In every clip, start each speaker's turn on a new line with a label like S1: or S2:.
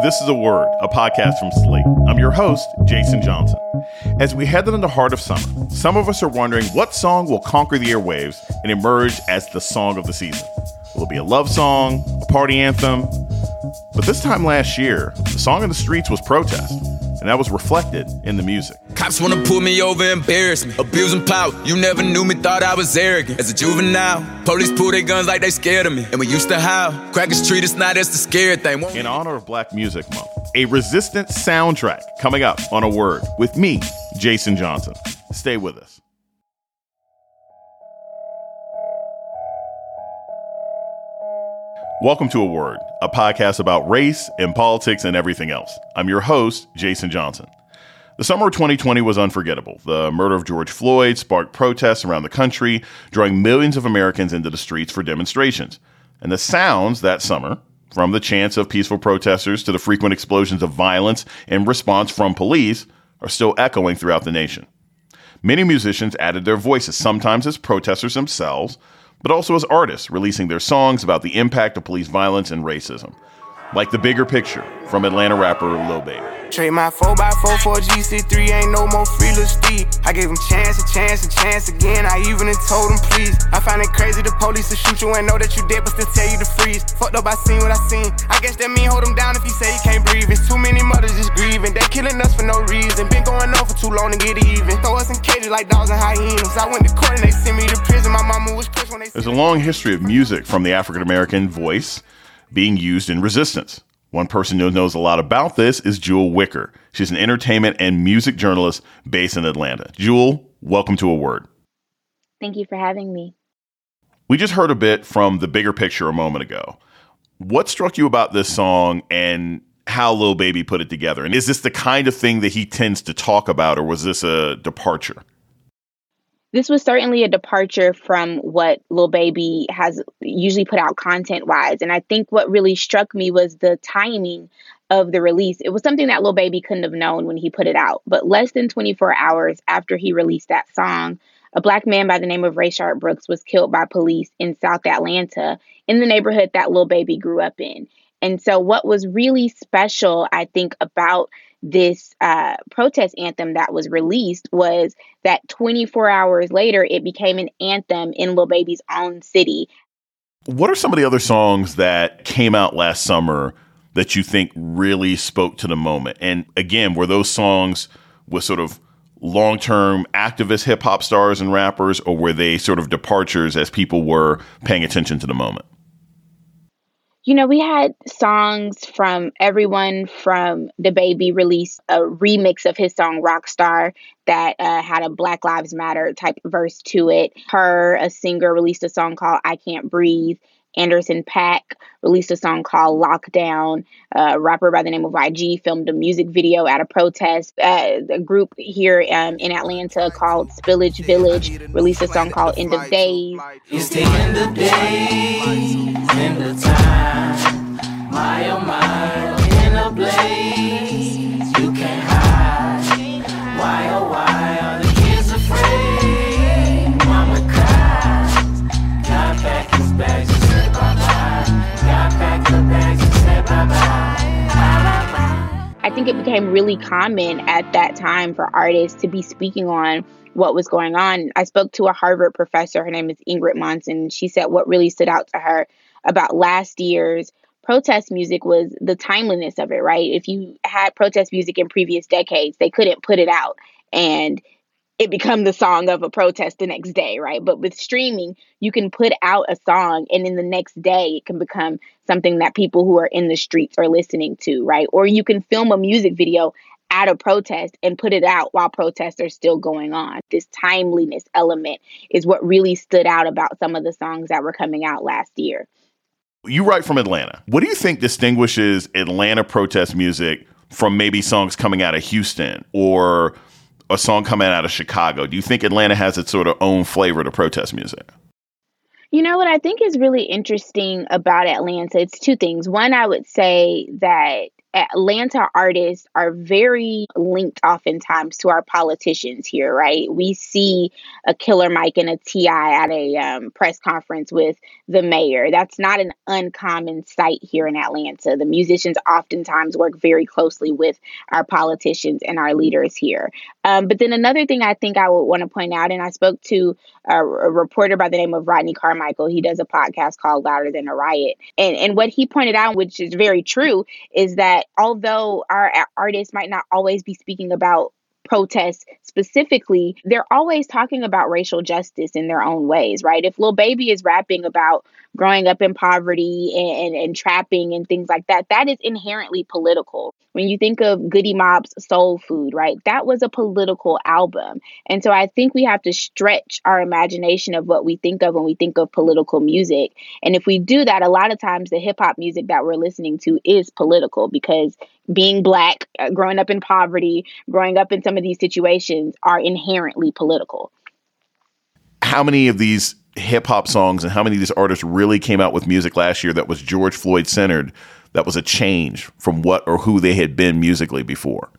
S1: This is A Word, a podcast from Slate. I'm your host, Jason Johnson. As we head into the heart of summer, some of us are wondering what song will conquer the airwaves and emerge as the song of the season. Will it be a love song, a party anthem? But this time last year, the song in the streets was protest, and that was reflected in the music.
S2: Cops wanna pull me over, embarrass me, abusing power. You never knew me, thought I was arrogant. As a juvenile, police pull their guns like they scared of me. And we used to howl, crackers treat us not as the scared thing.
S1: In honor of Black Music Month, a resistant soundtrack coming up on a word with me, Jason Johnson. Stay with us. Welcome to A Word, a podcast about race and politics and everything else. I'm your host, Jason Johnson. The summer of 2020 was unforgettable. The murder of George Floyd sparked protests around the country, drawing millions of Americans into the streets for demonstrations. And the sounds that summer, from the chants of peaceful protesters to the frequent explosions of violence in response from police, are still echoing throughout the nation. Many musicians added their voices, sometimes as protesters themselves, but also as artists releasing their songs about the impact of police violence and racism, like the bigger picture from Atlanta rapper Lil Baby.
S3: Trade my 4x4 for GC3, ain't no more free Steve. I gave him chance, a chance, a chance again. I even told him please. I find it crazy the police to shoot you and know that you dead, but still tell you to freeze. Fucked up, I seen what I seen. I guess that mean hold him down if he say he can't breathe. It's too many mothers just grieving. They killing us for no reason. Been going on for too long to get even. Throw us in cages like dogs and hyenas. I went to court and they sent me to prison. My mama was pushed when they.
S1: There's a long history of music from the African American voice being used in resistance. One person who knows a lot about this is Jewel Wicker. She's an entertainment and music journalist based in Atlanta. Jewel, welcome to A Word.
S4: Thank you for having me.
S1: We just heard a bit from the bigger picture a moment ago. What struck you about this song and how Lil Baby put it together? And is this the kind of thing that he tends to talk about, or was this a departure?
S4: This was certainly a departure from what Lil Baby has usually put out content wise. And I think what really struck me was the timing of the release. It was something that Lil Baby couldn't have known when he put it out. But less than 24 hours after he released that song, a black man by the name of Rayshard Brooks was killed by police in South Atlanta in the neighborhood that Lil Baby grew up in. And so, what was really special, I think, about this uh, protest anthem that was released was that 24 hours later, it became an anthem in Lil Baby's own city.
S1: What are some of the other songs that came out last summer that you think really spoke to the moment? And again, were those songs with sort of long term activist hip hop stars and rappers, or were they sort of departures as people were paying attention to the moment?
S4: You know, we had songs from everyone from DaBaby released a remix of his song Rockstar that uh, had a Black Lives Matter type verse to it. Her, a singer, released a song called I Can't Breathe. Anderson .Paak released a song called Lockdown. A rapper by the name of YG filmed a music video at a protest. Uh, a group here um, in Atlanta called Spillage Village released a song called End of Days.
S5: It's the end of days, end of time. My oh my, in a blaze.
S4: Think it became really common at that time for artists to be speaking on what was going on. I spoke to a Harvard professor, her name is Ingrid Monson. She said what really stood out to her about last year's protest music was the timeliness of it, right? If you had protest music in previous decades, they couldn't put it out and it become the song of a protest the next day, right? But with streaming, you can put out a song and in the next day it can become something that people who are in the streets are listening to, right? Or you can film a music video at a protest and put it out while protests are still going on. This timeliness element is what really stood out about some of the songs that were coming out last year.
S1: You write from Atlanta. What do you think distinguishes Atlanta protest music from maybe songs coming out of Houston or a song coming out of Chicago? Do you think Atlanta has its sort of own flavor to protest music?
S4: You know what I think is really interesting about Atlanta? It's two things. One, I would say that Atlanta artists are very linked oftentimes to our politicians here, right? We see a Killer Mike and a T.I. at a um, press conference with the mayor. That's not an uncommon sight here in Atlanta. The musicians oftentimes work very closely with our politicians and our leaders here. Um, but then another thing I think I would want to point out, and I spoke to a, a reporter by the name of Rodney Carmichael. He does a podcast called Louder Than a Riot, and and what he pointed out, which is very true, is that although our artists might not always be speaking about protests specifically, they're always talking about racial justice in their own ways, right? If Lil Baby is rapping about growing up in poverty and, and, and, trapping and things like that, that is inherently political. When you think of Goodie Mob's Soul Food, right? That was a political album. And so I think we have to stretch our imagination of what we think of when we think of political music. And if we do that, a lot of times the hip hop music that we're listening to is political because being black, uh, growing up in poverty, growing up in some of these situations are inherently political.
S1: How many of these hip hop songs and how many of these artists really came out with music last year that was George Floyd centered, that was a change from what or who they had been musically before?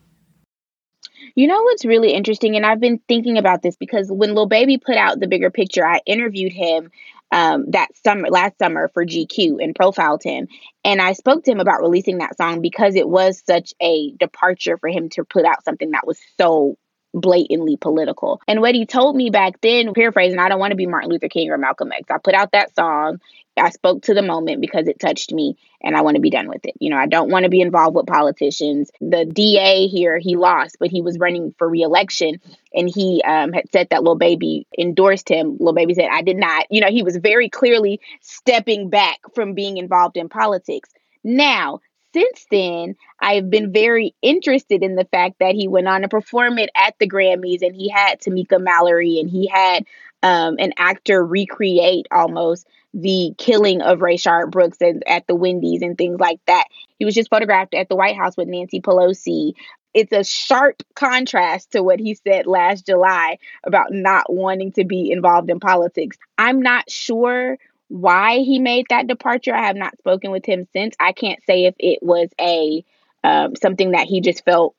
S4: You know what's really interesting, and I've been thinking about this because when Lil Baby put out the bigger picture, I interviewed him um, that summer, last summer for GQ and profiled him. And I spoke to him about releasing that song because it was such a departure for him to put out something that was so blatantly political. And what he told me back then, paraphrasing, I don't want to be Martin Luther King or Malcolm X. I put out that song. I spoke to the moment because it touched me and I want to be done with it. You know, I don't want to be involved with politicians. The DA here, he lost, but he was running for reelection and he um, had said that Lil Baby endorsed him. Lil Baby said, I did not. You know, he was very clearly stepping back from being involved in politics. Now, since then, I've been very interested in the fact that he went on to perform it at the Grammys and he had Tamika Mallory and he had um, an actor recreate almost the killing of Rayshard Brooks at the Wendy's and things like that. He was just photographed at the White House with Nancy Pelosi. It's a sharp contrast to what he said last July about not wanting to be involved in politics. I'm not sure why he made that departure. I have not spoken with him since. I can't say if it was a um, something that he just felt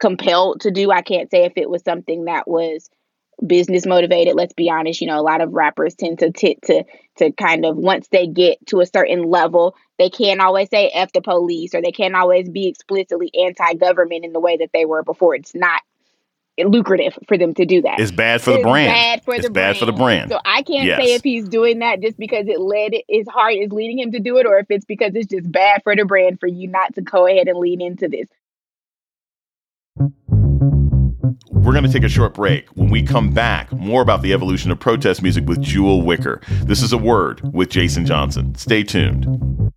S4: compelled to do. I can't say if it was something that was business motivated. Let's be honest. You know, a lot of rappers tend to tit to to kind of once they get to a certain level, they can't always say "f the police" or they can't always be explicitly anti-government in the way that they were before. It's not lucrative for them to do that.
S1: It's bad for the brand.
S4: Bad for
S1: it's
S4: the
S1: bad
S4: brand.
S1: for the brand.
S4: So I can't
S1: yes.
S4: say if he's doing that just because it led his heart is leading him to do it, or if it's because it's just bad for the brand for you not to go ahead and lean into this.
S1: We're going to take a short break. When we come back, more about the evolution of protest music with Jewel Wicker. This is a word with Jason Johnson. Stay tuned.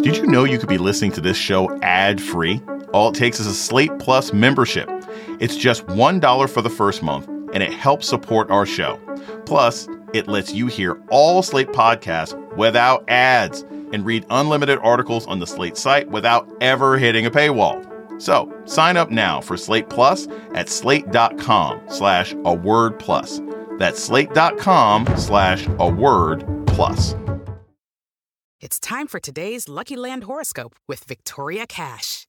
S1: Did you know you could be listening to this show ad free? All it takes is a Slate Plus membership. It's just $1 for the first month, and it helps support our show. Plus, it lets you hear all Slate podcasts without ads and read unlimited articles on the Slate site without ever hitting a paywall. So sign up now for Slate Plus at slate.com slash a word plus. That's slate.com slash a word plus.
S6: It's time for today's Lucky Land horoscope with Victoria Cash.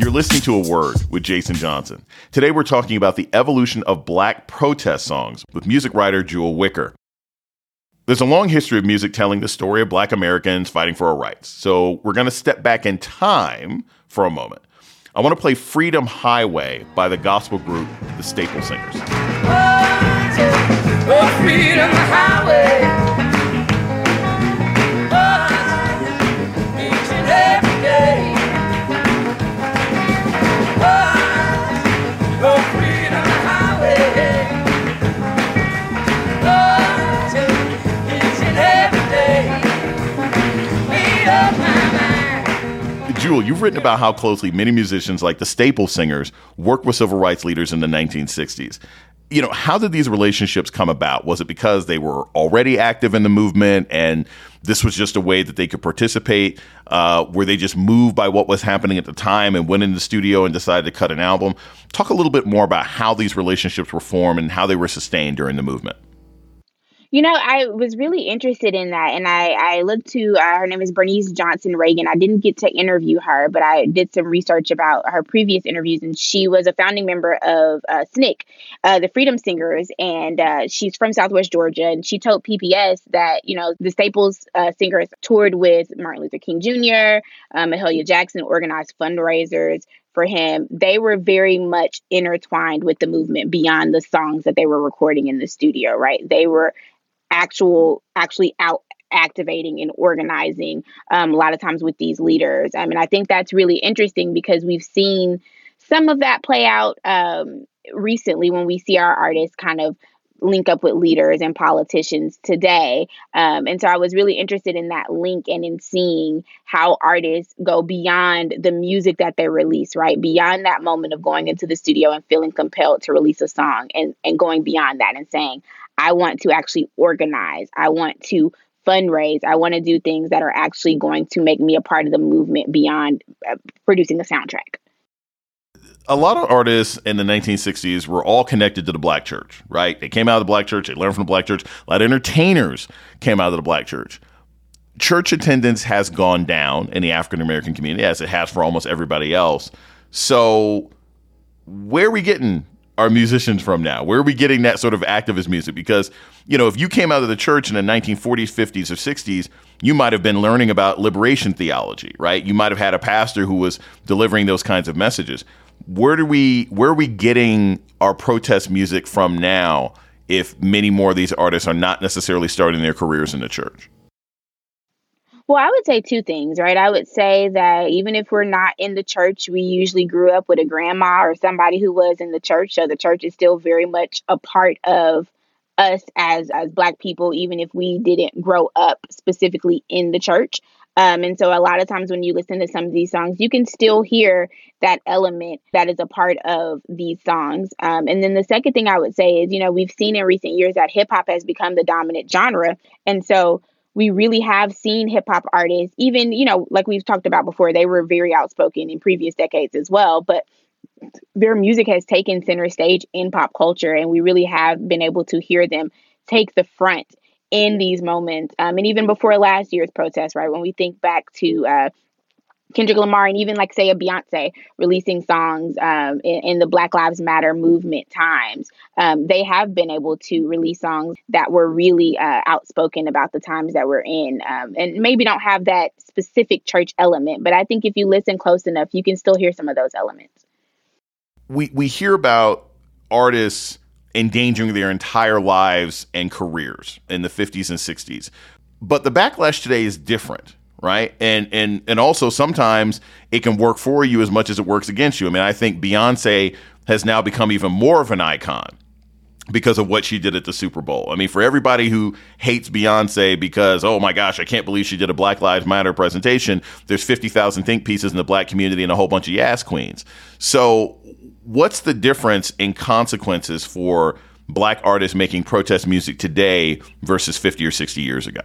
S1: You're listening to A Word with Jason Johnson. Today we're talking about the evolution of black protest songs with music writer Jewel Wicker. There's a long history of music telling the story of black Americans fighting for our rights. So we're going to step back in time for a moment. I want to play Freedom Highway by the gospel group The Staple Singers.
S5: Oh, freedom highway.
S1: Jewel, you've written about how closely many musicians like the Staple Singers worked with civil rights leaders in the 1960s. You know, how did these relationships come about? Was it because they were already active in the movement and this was just a way that they could participate? Uh, were they just moved by what was happening at the time and went in the studio and decided to cut an album? Talk a little bit more about how these relationships were formed and how they were sustained during the movement.
S4: You know, I was really interested in that, and I I looked to uh, her name is Bernice Johnson Reagan. I didn't get to interview her, but I did some research about her previous interviews, and she was a founding member of uh, SNCC, uh, the Freedom Singers, and uh, she's from Southwest Georgia. And she told PBS that you know the Staples uh, Singers toured with Martin Luther King Jr., um, Mahalia Jackson, organized fundraisers for him, they were very much intertwined with the movement beyond the songs that they were recording in the studio, right? They were actual actually out activating and organizing um, a lot of times with these leaders. I mean, I think that's really interesting because we've seen some of that play out um, recently when we see our artists kind of link up with leaders and politicians today. Um, and so I was really interested in that link and in seeing how artists go beyond the music that they release, right? Beyond that moment of going into the studio and feeling compelled to release a song and, and going beyond that and saying, I want to actually organize. I want to fundraise. I want to do things that are actually going to make me a part of the movement beyond uh, producing a soundtrack.
S1: A lot of artists in the 1960s were all connected to the black church, right? They came out of the black church, they learned from the black church. A lot of entertainers came out of the black church. Church attendance has gone down in the African American community, as it has for almost everybody else. So, where are we getting are musicians from now? Where are we getting that sort of activist music? Because, you know, if you came out of the church in the 1940s, 50s, or 60s, you might have been learning about liberation theology, right? You might have had a pastor who was delivering those kinds of messages. Where do we where are we getting our protest music from now if many more of these artists are not necessarily starting their careers in the church?
S4: Well, I would say two things, right? I would say that even if we're not in the church, we usually grew up with a grandma or somebody who was in the church. So the church is still very much a part of us as as black people, even if we didn't grow up specifically in the church. Um, and so a lot of times when you listen to some of these songs, you can still hear that element that is a part of these songs. Um, and then the second thing I would say is, you know, we've seen in recent years that hip hop has become the dominant genre. And so we really have seen hip hop artists, even, you know, like we've talked about before, they were very outspoken in previous decades as well. But their music has taken center stage in pop culture, and we really have been able to hear them take the front in these moments. Um, and even before last year's protest, right, when we think back to uh, Kendrick Lamar and even like say a Beyonce releasing songs um, in, in, the Black Lives Matter movement times, um, they have been able to release songs that were really uh, outspoken about the times that we're in, um, and maybe don't have that specific church element. But I think if you listen close enough, you can still hear some of those elements.
S1: We we hear about artists endangering their entire lives and careers in the 50s and 60s. But the backlash today is different right? And and and also sometimes it can work for you as much as it works against you. I mean, I think Beyonce has now become even more of an icon because of what she did at the Super Bowl. I mean, for everybody who hates Beyonce because, oh my gosh, I can't believe she did a Black Lives Matter presentation, there's 50,000 think pieces in the black community and a whole bunch of Yas queens. So, what's the difference in consequences for black artists making protest music today versus 50 or 60 years ago?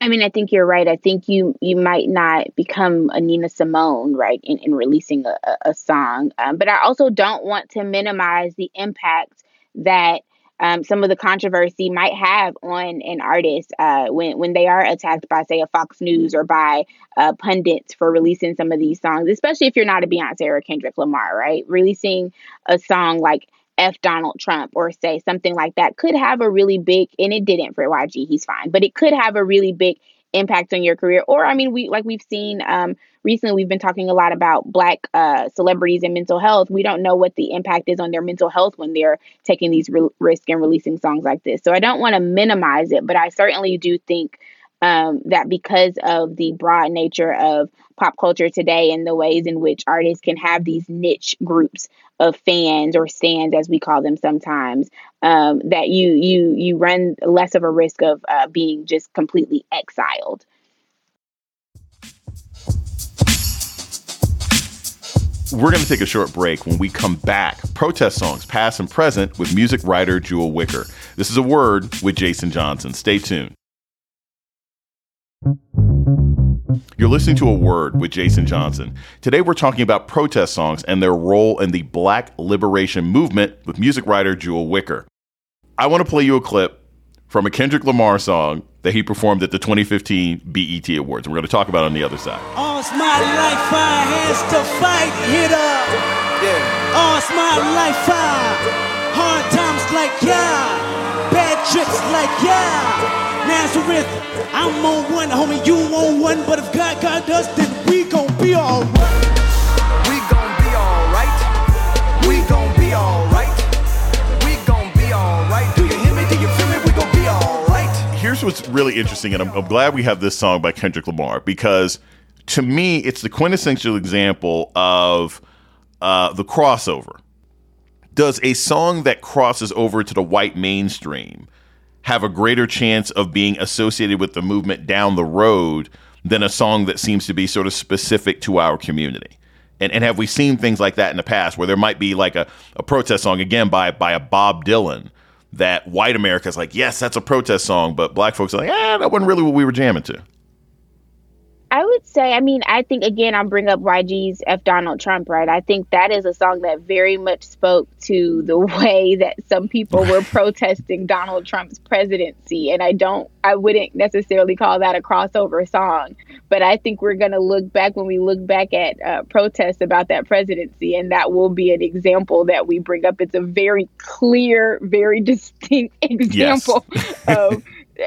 S4: I mean, I think you're right. I think you you might not become a Nina Simone, right, in, in releasing a, a song. Um, but I also don't want to minimize the impact that um, some of the controversy might have on an artist uh, when when they are attacked by, say, a Fox News or by uh, pundits for releasing some of these songs, especially if you're not a Beyonce or a Kendrick Lamar, right? Releasing a song like F Donald Trump or say something like that could have a really big, and it didn't for YG, he's fine, but it could have a really big impact on your career. Or, I mean, we like we've seen um, recently, we've been talking a lot about Black uh, celebrities and mental health. We don't know what the impact is on their mental health when they're taking these re- risks and releasing songs like this. So I don't want to minimize it, but I certainly do think um, that because of the broad nature of pop culture today and the ways in which artists can have these niche groups of fans or stands, as we call them sometimes, um, that you you you run less of a risk of uh, being just completely exiled.
S1: We're going to take a short break. When we come back, protest songs, past and present, with music writer Jewel Wicker. This is a word with Jason Johnson. Stay tuned. You're listening to A Word with Jason Johnson. Today we're talking about protest songs and their role in the Black liberation movement with music writer Jewel Wicker. I want to play you a clip from a Kendrick Lamar song that he performed at the 2015 BET Awards. We're going to talk about it on the other side.
S7: All's my life, fire hands to fight, hit up. Yeah. All's my life, fire. Hard times like yeah. Bad trips like yeah. Nazareth, I'm on one, homie, you on one. But if God got us, then we gon' be alright.
S3: We gon' be alright. We gon' be alright. We gon' be alright. Do you hear me? Do you feel me? We gon' be alright.
S1: Here's what's really interesting, and I'm, I'm glad we have this song by Kendrick Lamar because to me, it's the quintessential example of uh, the crossover. Does a song that crosses over to the white mainstream have a greater chance of being associated with the movement down the road than a song that seems to be sort of specific to our community? And, and have we seen things like that in the past where there might be like a, a protest song again by by a Bob Dylan that white America is like, yes, that's a protest song, but black folks are like, ah, that wasn't really what we were jamming to.
S4: Would say, I mean, I think again, I'm bring up YG's F Donald Trump, right? I think that is a song that very much spoke to the way that some people were protesting Donald Trump's presidency. And I don't, I wouldn't necessarily call that a crossover song, but I think we're going to look back when we look back at uh, protests about that presidency, and that will be an example that we bring up. It's a very clear, very distinct example
S1: Yes.
S4: of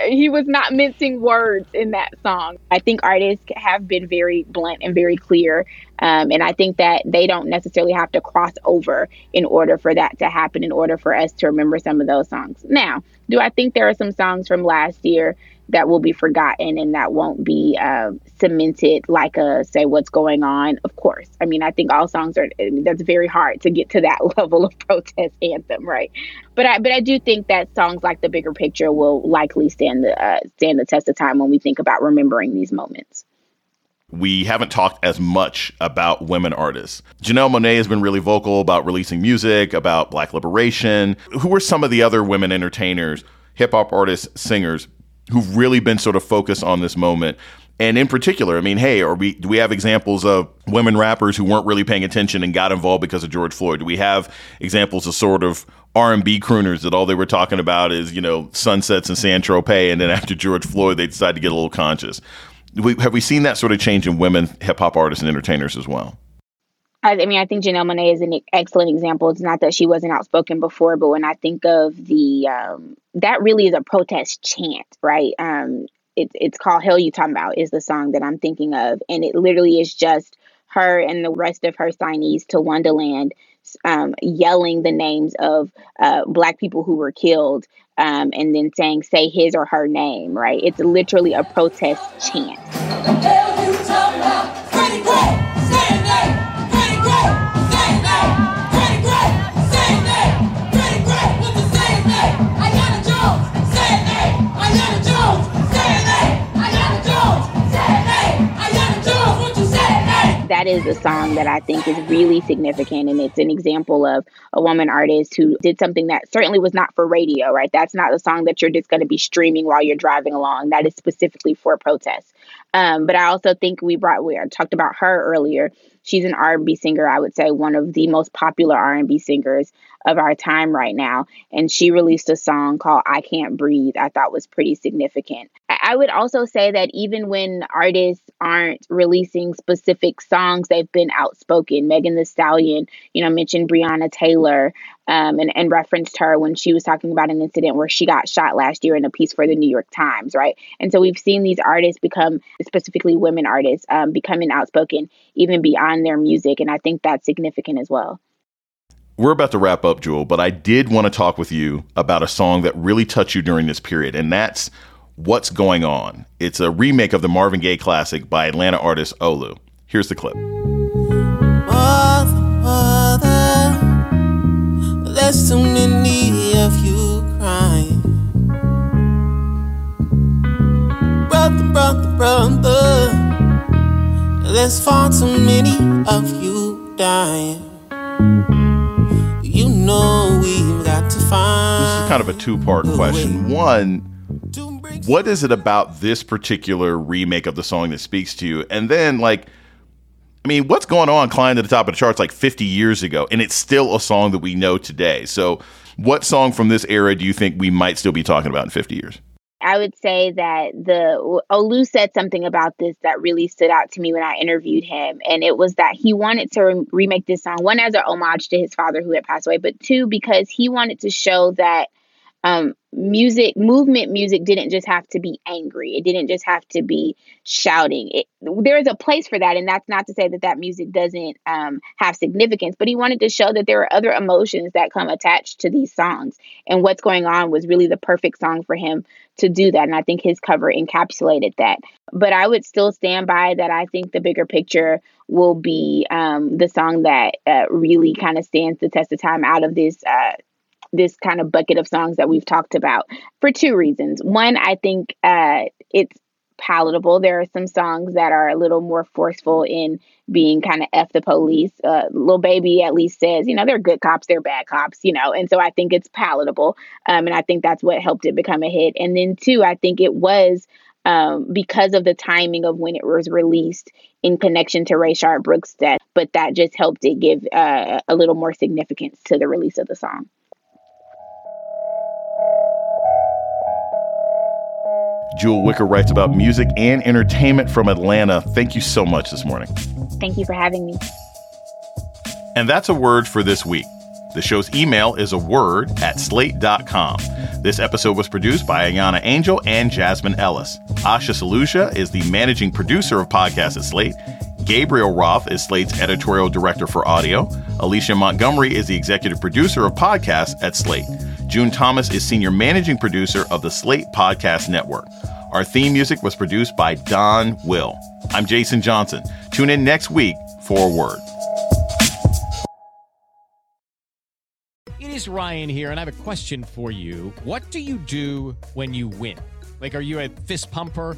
S4: he was not mincing words in that song. I think artists have been very blunt and very clear. Um, and I think that they don't necessarily have to cross over in order for that to happen, in order for us to remember some of those songs. Now, do I think there are some songs from last year that will be forgotten and that won't be uh, cemented like a say what's going on? Of course. I mean, I think all songs are, I mean, that's very hard to get to that level of protest anthem, right? But I, but I do think that songs like the bigger picture will likely stand the uh, stand the test of time when we think about remembering these moments.
S1: We haven't talked as much about women artists. Janelle Monae has been really vocal about releasing music, about black liberation. Who are some of the other women entertainers, hip hop artists, singers who've really been sort of focused on this moment? And in particular, I mean, hey, are we do we have examples of women rappers who weren't really paying attention and got involved because of George Floyd? Do we have examples of sort of R and B crooners that all they were talking about is you know sunsets and San Tropez, and then after George Floyd, they decided to get a little conscious. We, have we seen that sort of change in women hip hop artists and entertainers as well?
S4: I, I mean, I think Janelle Monae is an excellent example. It's not that she wasn't outspoken before, but when I think of the um, that really is a protest chant, right? Um, it's it's called "Hell You Talking About" is the song that I'm thinking of, and it literally is just her and the rest of her signees to Wondaland um, yelling the names of uh, black people who were killed, um, and then saying "say his or her name." Right? It's literally a protest chant. Is a song that I think is really significant. And it's an example of a woman artist who did something that certainly was not for radio, right? That's not a song that you're just going to be streaming while you're driving along. That is specifically for protest. Um, but I also think we brought, we talked about her earlier. She's an R&B singer, I would say one of the most popular R&B singers of our time right now. And she released a song called I Can't Breathe, I thought was pretty significant. I would also say that even when artists aren't releasing specific songs, they've been outspoken. Megan Thee Stallion, you know, mentioned Breonna Taylor um, and, and referenced her when she was talking about an incident where she got shot last year in a piece for the New York Times, right? And so we've seen these artists become, specifically women artists, um, becoming outspoken even beyond their music. And I think that's significant as well.
S1: We're about to wrap up, Jewel, but I did want to talk with you about a song that really touched you during this period, and that's What's Going On. It's a remake of the Marvin Gaye classic by Atlanta artist Olu. Here's the clip.
S5: Mother, mother, there's too many of you crying. Brother, brother, brother, there's far too many of you dying.
S1: This is kind of a two part question. One, what is it about this particular remake of the song that speaks to you? And then, like, I mean, what's going on climbing to the top of the charts like 50 years ago, and it's still a song that we know today. So, what song from this era do you think we might still be talking about in 50 years?
S4: I would say that the Olu said something about this that really stood out to me when I interviewed him, and it was that he wanted to re- remake this song one as an homage to his father who had passed away, but two because he wanted to show that um, music movement music didn't just have to be angry. It didn't just have to be shouting. It, there's a place for that and that's not to say that that music doesn't um, have significance but he wanted to show that there are other emotions that come attached to these songs and what's going on was really the perfect song for him to do that and i think his cover encapsulated that. But i would still stand by that i think the bigger picture will be um, the song that uh, really kind of stands the test of time out of this uh, this kind of bucket of songs that we've talked about for two reasons. One, I think uh, it's palatable. There are some songs that are a little more forceful in being kind of F the police. Uh, Lil Baby at least says, you know, they're good cops, they're bad cops, you know, and so I think it's palatable. Um, and I think that's what helped it become a hit. And then, two, I think it was um, because of the timing of when it was released in connection to Rayshard Brooks' death, but that just helped it give uh, a little more significance to the release of the song.
S1: Jewel Wicker writes about music and entertainment from Atlanta. Thank you so much this morning.
S4: Thank you for having me.
S1: And that's a word for this week. The show's email is a word at slate.com. This episode was produced by Ahyiana Angel and Jasmine Ellis. Asha Saluja is the managing producer of podcasts at Slate. Gabriel Roth is Slate's editorial director for audio. Alicia Montgomery is the executive producer of podcasts at Slate. June Thomas is senior managing producer of the Slate Podcast Network. Our theme music was produced by Don Will. I'm Jason Johnson. Tune in next week for word.
S8: It is Ryan here, and I have a question for you. What do you do when you win? Like, are you a fist pumper?